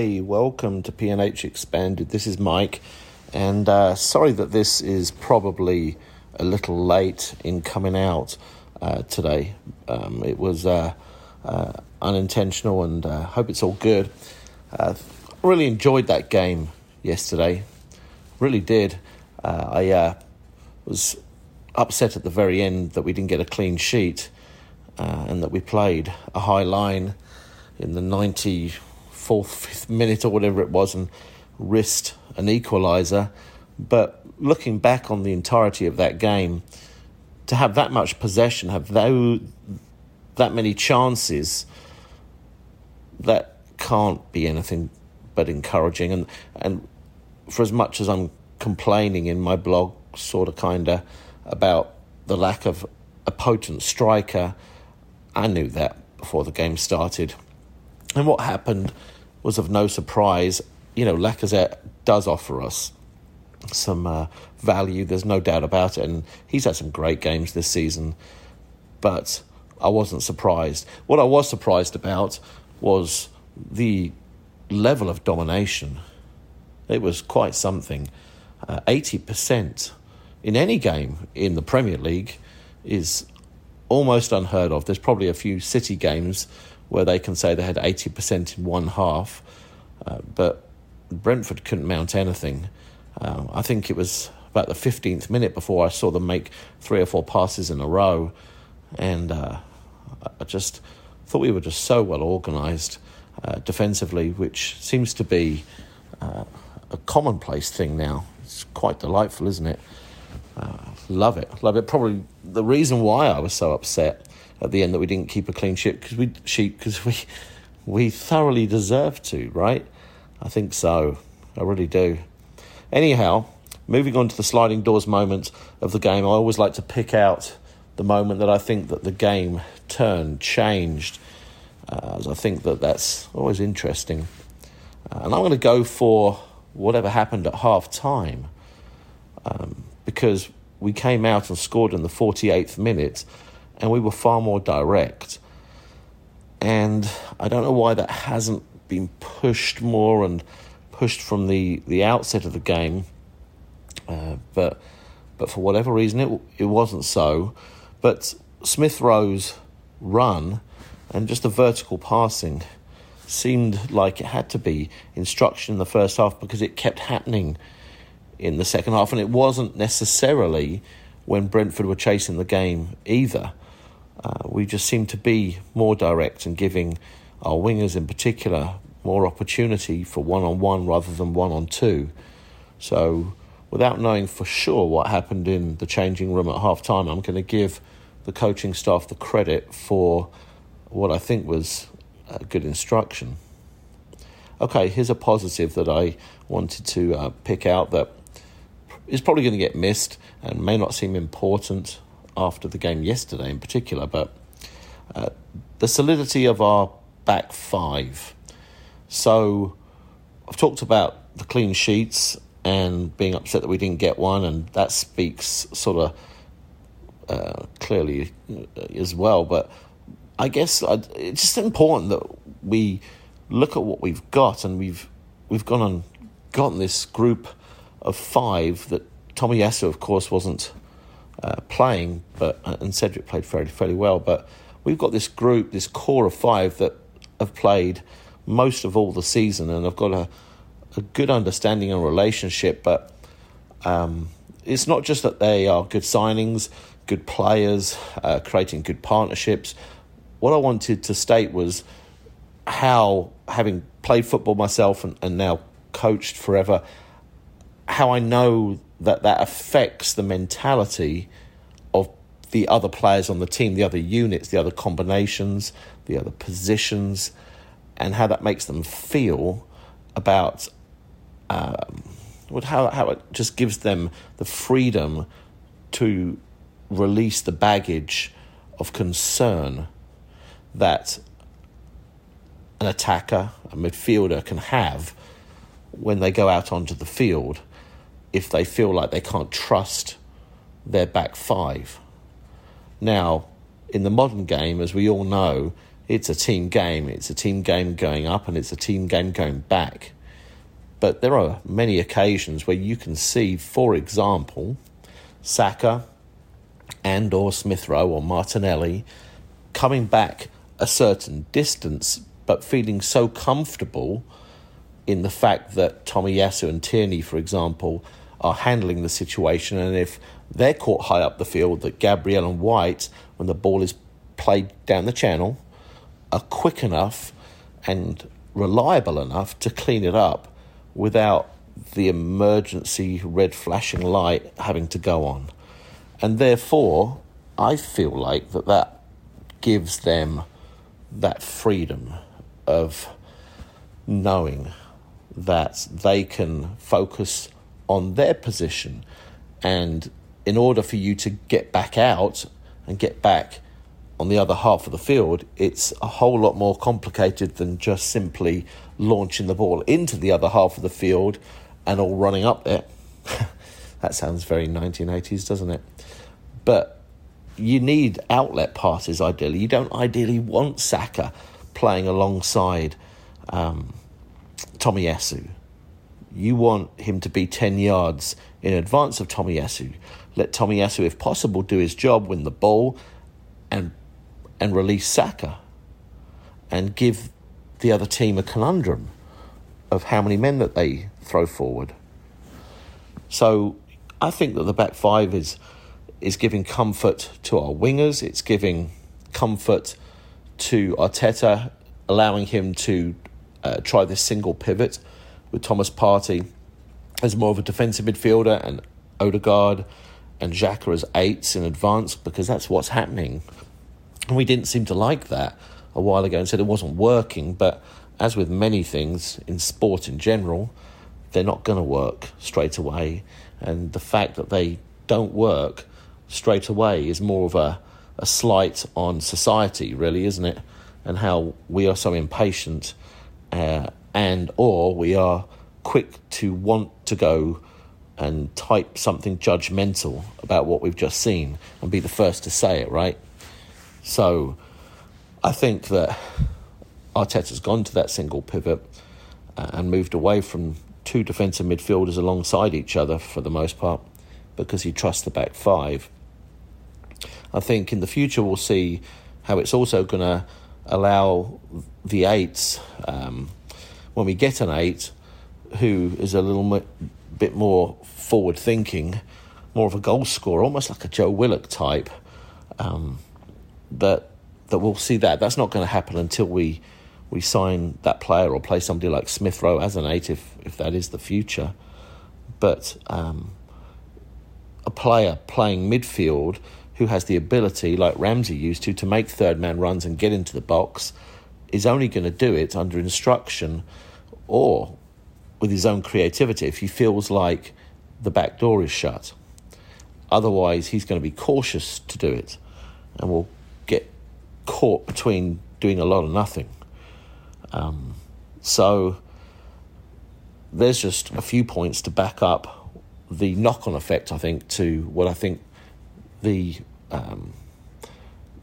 Hi, welcome to PNH Expanded. This is Mike, and uh, sorry that this is probably a little late in coming out uh, today. Um, it was uh, uh unintentional, and uh, hope it's all good. Uh, really enjoyed that game yesterday, really did. I was upset at the very end that we didn't get a clean sheet and that we played a high line in the 94th, fifth minute or whatever it was and risked an equaliser. But looking back on the entirety of that game, to have that much possession, have that, that many chances, that can't be anything but encouraging. And, and for as much as I'm complaining in my blog, sort of kind of, about the lack of a potent striker, I knew that before the game started. And what happened was of no surprise. You know, Lacazette does offer us some uh, value. There's no doubt about it, and he's had some great games this season. But I wasn't surprised. What I was surprised about was the level of domination. It was quite something. Uh, eighty uh, percent in any game in the Premier League is almost unheard of. There's probably a few City games where they can say they had 80% in one half, uh, but Brentford couldn't mount anything. Uh, I think it was about the 15th minute before I saw them make three or four passes in a row, and uh, I just thought we were just so well organised uh, defensively, which seems to be uh, a commonplace thing now. It's quite delightful, isn't it? Uh, love it, love it. Probably the reason why I was so upset at the end that we didn't keep a clean sheet because we sheet because we we thoroughly deserved to, right? I think so. I really do. Anyhow, moving on to the sliding doors moment of the game, I always like to pick out the moment that I think that the game turned, changed, uh, as I think that that's always interesting. Uh, and I'm going to go for whatever happened at half time um, because we came out and scored in the 48th minute and we were far more direct. And I don't know why that hasn't been pushed more and pushed from the, the outset of the game, uh, but but for whatever reason it it wasn't so. But Smith Rowe's run and just the vertical passing seemed like it had to be instruction in the first half because it kept happening in the second half, and it wasn't necessarily when Brentford were chasing the game either. Uh, we just seem to be more direct and giving our wingers in particular more opportunity for one on one rather than one on two. So, without knowing for sure what happened in the changing room at half time, I'm going to give the coaching staff the credit for what I think was good instruction. Okay, here's a positive that I wanted to uh, pick out that is probably going to get missed and may not seem important after the game yesterday in particular, but uh, the solidity of our back five. So I've talked about the clean sheets and being upset that we didn't get one, and that speaks sort of uh, clearly uh, as well. But I guess it's just important that we look at what we've got, and we've we've gone and gotten this group of five that Tomiyasu, of course, wasn't uh, playing, but uh, and Cedric played fairly fairly well. But we've got this group, this core of five that have played most of all the season, and I've got a a good understanding and relationship. But um, it's not just that they are good signings, good players, uh, creating good partnerships. What I wanted to state was how, having played football myself and, and now coached forever, how I know that that affects the mentality of the other players on the team, the other units, the other combinations, the other positions, and how that makes them feel about um, how how it just gives them the freedom to release the baggage of concern that an attacker, a midfielder can have when they go out onto the field if they feel like they can't trust their back five. Now, in the modern game, as we all know, it's a team game. It's a team game going up and it's a team game going back. But there are many occasions where you can see, for example, Saka and or Smith Rowe or Martinelli coming back a certain distance but feeling so comfortable in the fact that Tomiyasu and Tierney, for example, are handling the situation and if they're caught high up the field that Gabriel and White, when the ball is played down the channel, are quick enough and reliable enough to clean it up without the emergency red flashing light having to go on. And therefore, I feel like that that gives them that freedom of knowing that they can focus on their position. And in order for you to get back out and get back on the other half of the field, it's a whole lot more complicated than just simply launching the ball into the other half of the field and all running up there. that sounds very 1980s, doesn't it? But you need outlet passes ideally. You don't ideally want Saka playing alongside um, Tomiyasu. You want him to be 10 yards in advance of Tomiyasu. Let Tomiyasu, if possible, do his job, win the ball, and and release Saka and give the other team a conundrum of how many men that they throw forward. So I think that the back five is is giving comfort to our wingers. It's giving comfort to Arteta, allowing him to uh, try this single pivot with Thomas Partey as more of a defensive midfielder and Odegaard and Xhaka as eights in advance because that's what's happening and we didn't seem to like that a while ago and said it wasn't working. But as with many things in sport in general, they're not going to work straight away. And the fact that they don't work straight away is more of a, a slight on society, really, isn't it? And how we are so impatient uh, and or we are quick to want to go and type something judgmental about what we've just seen and be the first to say it, right? So I think that Arteta's gone to that single pivot uh, and moved away from two defensive midfielders alongside each other for the most part because he trusts the back five. I think in the future we'll see how it's also going to allow the eights, um, when we get an eight, who is a little bit more forward thinking, more of a goal scorer, almost like a Joe Willock type. Um, that that we'll see that. That's not going to happen until we we sign that player or play somebody like Smith Rowe as an eight, if if that is the future. But um, a player playing midfield who has the ability, like Ramsey used to, to make third man runs and get into the box, is only going to do it under instruction or with his own creativity if he feels like the back door is shut. Otherwise, he's going to be cautious to do it and will get caught between doing a lot of nothing. Um, so there's just a few points to back up the knock on effect, I think, to what I think the um,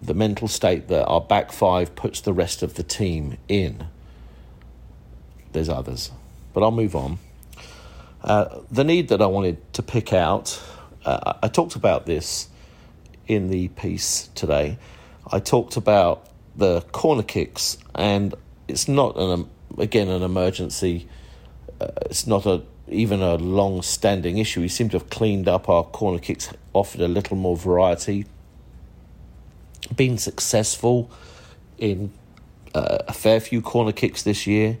the mental state that our back five puts the rest of the team in. There's others, but I'll move on. Uh, the need that I wanted to pick out, uh, I talked about this in the piece today. I talked about the corner kicks, and it's not an again an emergency. Uh, it's not a even a long-standing issue. We seem to have cleaned up our corner kicks, offered a little more variety, been successful in uh, a fair few corner kicks this year.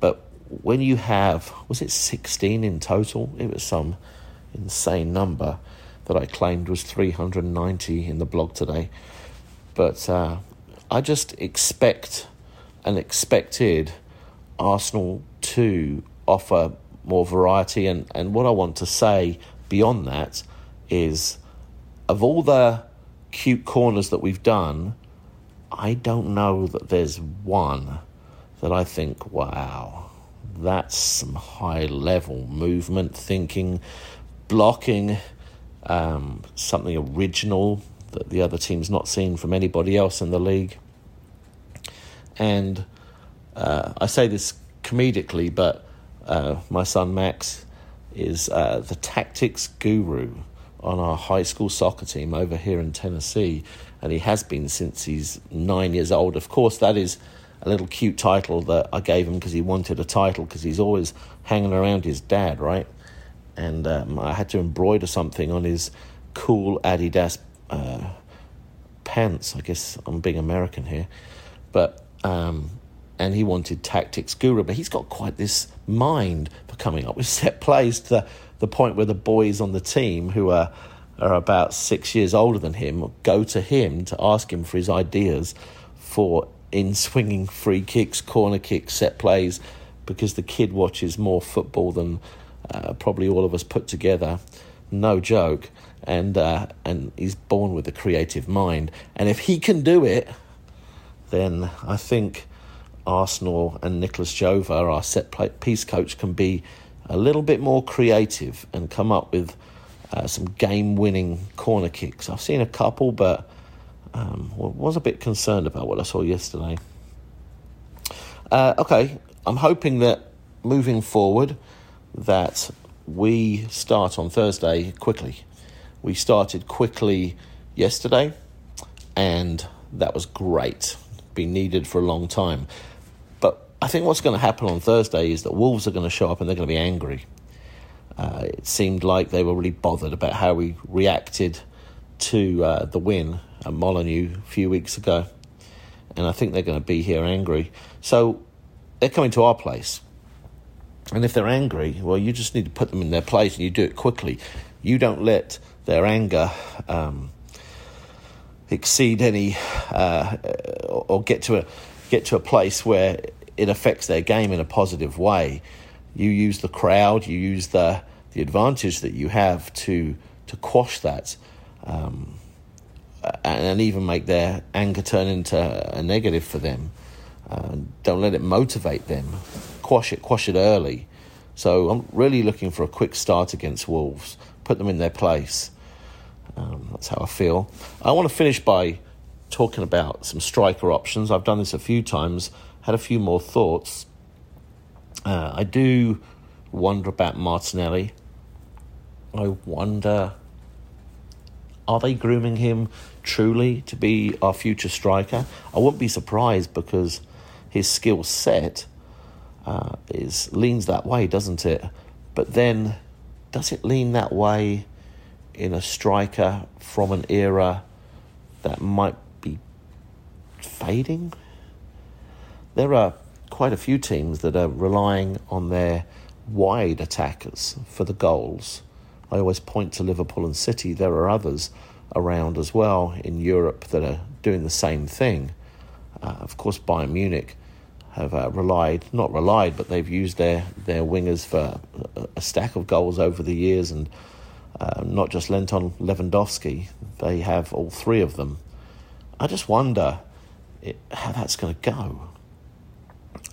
But when you have, was it 16 in total? It was some insane number that I claimed was 390 in the blog today. But uh, I just expect and expected Arsenal to offer more variety. And, and what I want to say beyond that is of all the cute corners that we've done, I don't know that there's one that I think, wow, that's some high level movement thinking, blocking, um, something original that the other team's not seen from anybody else in the league. And uh, I say this comedically, but uh, my son Max is uh, the tactics guru on our high school soccer team over here in Tennessee, and he has been since he's nine years old. Of course, that is a little cute title that I gave him because he wanted a title because he's always hanging around his dad, right? And um, I had to embroider something on his cool Adidas uh, pants. I guess I'm being American here, but um, and he wanted tactics guru, but he's got quite this mind for coming up with set plays to the, point where the boys on the team who are are about six years older than him go to him to ask him for his ideas for in swinging free kicks, corner kicks, set plays, because the kid watches more football than uh, probably all of us put together. No joke, and uh, and he's born with a creative mind, and if he can do it, then I think Arsenal and Nicolas Jover, our set play, piece coach, can be a little bit more creative and come up with uh, some game winning corner kicks. I've seen a couple, but um, was a bit concerned about what I saw yesterday. Uh, okay, I'm hoping that moving forward, that we start on Thursday quickly. We started quickly yesterday, and that was great. Been needed for a long time. I think what's going to happen on Thursday is that Wolves are going to show up and they're going to be angry. Uh, it seemed like they were really bothered about how we reacted to uh, the win at Molineux a few weeks ago. And I think they're going to be here angry. So they're coming to our place. And if they're angry, well, you just need to put them in their place and you do it quickly. You don't let their anger um, exceed any uh, or get to a get to a place where it affects their game in a positive way. You use the crowd, you use the the advantage that you have to to quash that, um, and, and, even make their anger turn into a negative for them. Uh, don't let it motivate them. Quash it, quash it early. So I'm really looking for a quick start against Wolves. Put them in their place. Um, that's how I feel. I want to finish by talking about some striker options. I've done this a few times had a few more thoughts. Uh, I do wonder about Martinelli. I wonder are they grooming him truly to be our future striker? I wouldn't be surprised because his skill set uh, is leans that way, doesn't it? But then, does it lean that way in a striker from an era that might be fading? There are quite a few teams that are relying on their wide attackers for the goals. I always point to Liverpool and City. There are others around as well in Europe that are doing the same thing. Uh, of course, Bayern Munich have uh, relied, not relied, but they've used their, their wingers for a, stack of goals over the years and uh, not just lent on Lewandowski, they have all three of them. I just wonder it, how that's going to go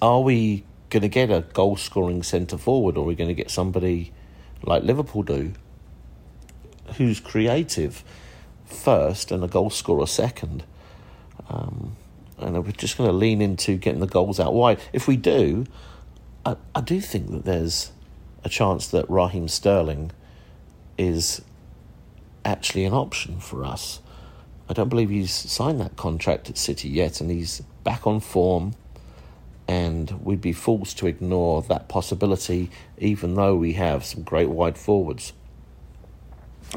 are we going to get a goal scoring centre forward or are we going to get somebody like Liverpool do who's creative first and a goal scorer second? Um, and we're just going to lean into getting the goals out wide. If we do, I, I do think that there's a chance that Raheem Sterling is actually an option for us. I don't believe he's signed that contract at City yet, and he's back on form and we'd be fools to ignore that possibility, even though we have some great wide forwards.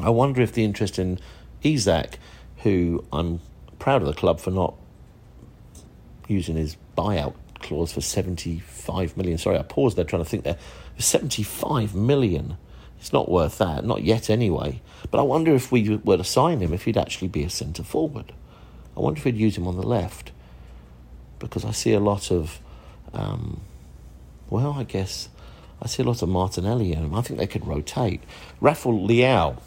I wonder if the interest in Isak, who I'm proud of the club for not using his buyout clause for 75 million. Sorry, I paused there trying to think there. 75 million. It's not worth that, not yet anyway. But I wonder if we were to sign him, if he'd actually be a centre forward. I wonder if we'd use him on the left. Because I see a lot of um, well, I guess I see a lot of Martinelli in him. I think they could rotate. Rafael Leao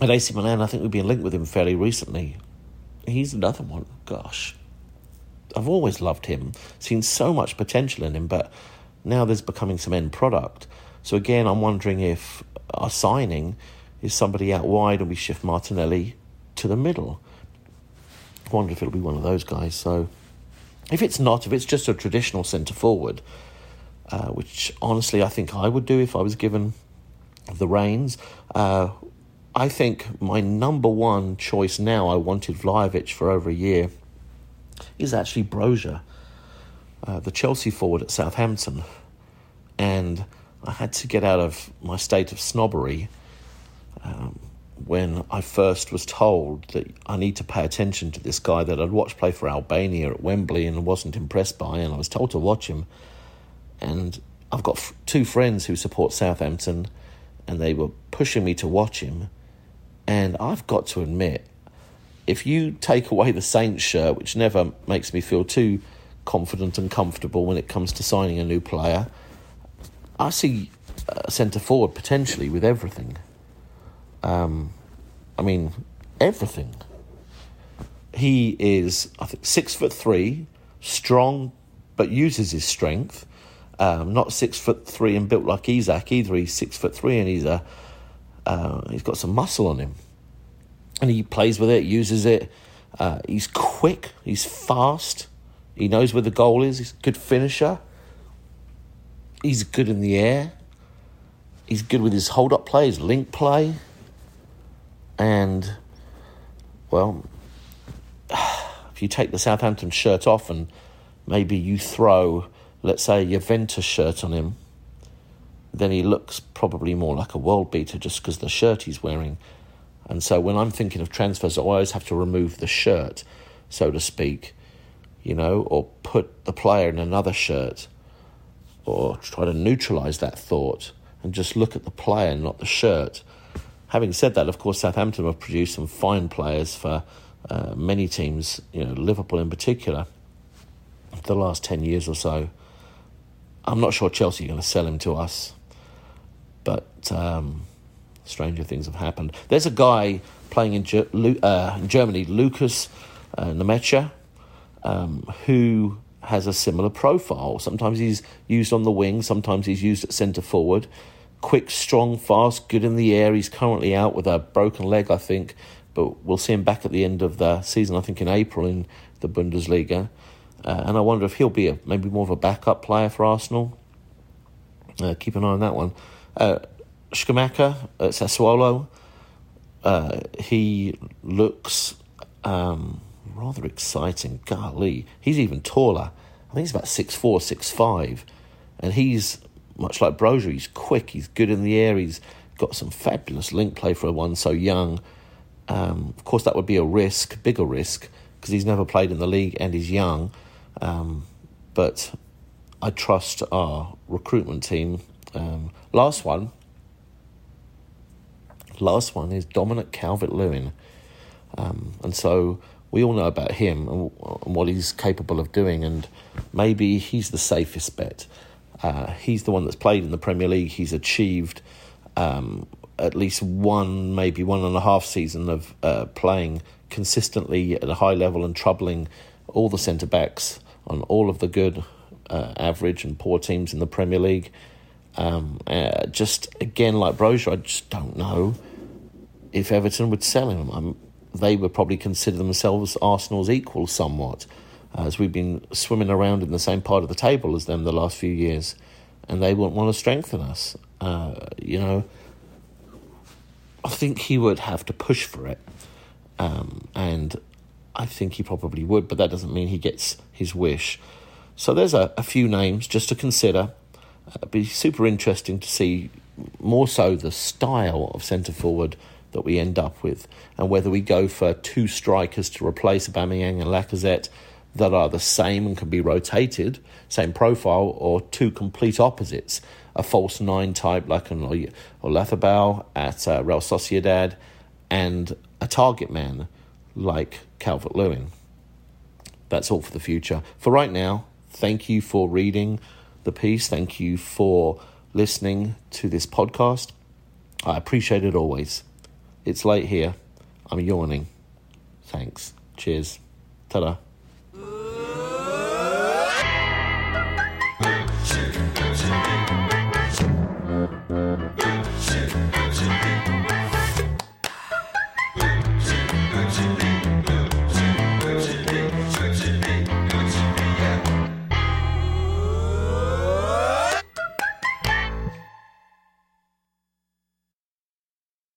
at AC Milan, I think we've been linked with him fairly recently. He's another one. Gosh, I've always loved him, seen so much potential in him, but now there's becoming some end product. So again, I'm wondering if our signing is somebody out wide and we shift Martinelli to the middle. I wonder if it'll be one of those guys. So If it's not, if it's just a traditional centre forward, uh, which honestly I think I would do if I was given the reins, uh, I think my number one choice now, I wanted Vlahovic for over a year, is actually Broja, uh, the Chelsea forward at Southampton. And I had to get out of my state of snobbery um, when I first was told that I need to pay attention to this guy that I'd watched play for Albania at Wembley and wasn't impressed by, and I was told to watch him. And I've got f- two friends who support Southampton, and they were pushing me to watch him. And I've got to admit, if you take away the Saints shirt, which never makes me feel too confident and comfortable when it comes to signing a new player, I see a centre forward potentially with everything. Um, I mean, everything. He is, I think, six foot three, strong, but uses his strength. Um, not six foot three and built like Isak either. He's six foot three and he's a uh, he's got some muscle on him, and he plays with it, uses it. Uh, he's quick. He's fast. He knows where the goal is. He's a good finisher. He's good in the air. He's good with his hold up play, his link play. And, well, if you take the Southampton shirt off and maybe you throw, let's say, a Juventus shirt on him, then he looks probably more like a world beater just because the shirt he's wearing. And so when I'm thinking of transfers, I always have to remove the shirt, so to speak, you know, or put the player in another shirt, or try to neutralise that thought and just look at the player, not the shirt. Having said that, of course, Southampton have produced some fine players for uh, many teams, you know, Liverpool in particular, the last 10 years or so. I'm not sure Chelsea are going to sell him to us, but um, stranger things have happened. There's a guy playing in, Ger- uh, in Germany, Lukas uh, Nmecha, um, who has a similar profile. Sometimes he's used on the wing, sometimes he's used at centre forward quick, strong, fast, good in the air. He's currently out with a broken leg, I think, but we'll see him back at the end of the season, I think in April in the Bundesliga. Uh, and I wonder if he'll be a, maybe more of a backup player for Arsenal. Uh, keep an eye on that one. Uh, at Sassuolo, uh, he looks um, rather exciting. Golly, he's even taller. I think he's about six four, six five, and he's much like Broja, he's quick, he's good in the air, he's got some fabulous link play for a one so young. Um, of course, that would be a risk, bigger risk, because he's never played in the league and he's young. Um, but I trust our recruitment team. Um, last one. Last one is Dominic Calvert Lewin. Um, and so we all know about him and, and what he's capable of doing, and maybe he's the safest bet. Uh, he's the one that's played in the Premier League. He's achieved um, at least one, maybe one and a half season of uh, playing consistently at a high level and troubling all the centre backs on all of the good, uh, average, and poor teams in the Premier League. Um, uh, just again, like Broja, I just don't know if Everton would sell him. I'm, they would probably consider themselves Arsenal's equal somewhat as we've been swimming around in the same part of the table as them the last few years, and they won't want to strengthen us. Uh, you know, I think he would have to push for it, um, and I think he probably would, but that doesn't mean he gets his wish. So there's a, a few names just to consider. Uh, it'd be super interesting to see more so the style of centre forward that we end up with, and whether we go for two strikers to replace Aubameyang and Lacazette that are the same and can be rotated, same profile, or two complete opposites. A false nine type like an Oyarzabal at uh, Real Sociedad, and a target man like Calvert Lewin. That's all for the future. For right now, thank you for reading the piece. Thank you for listening to this podcast. I appreciate it always. It's late here. I'm yawning. Thanks. Cheers. Ta da.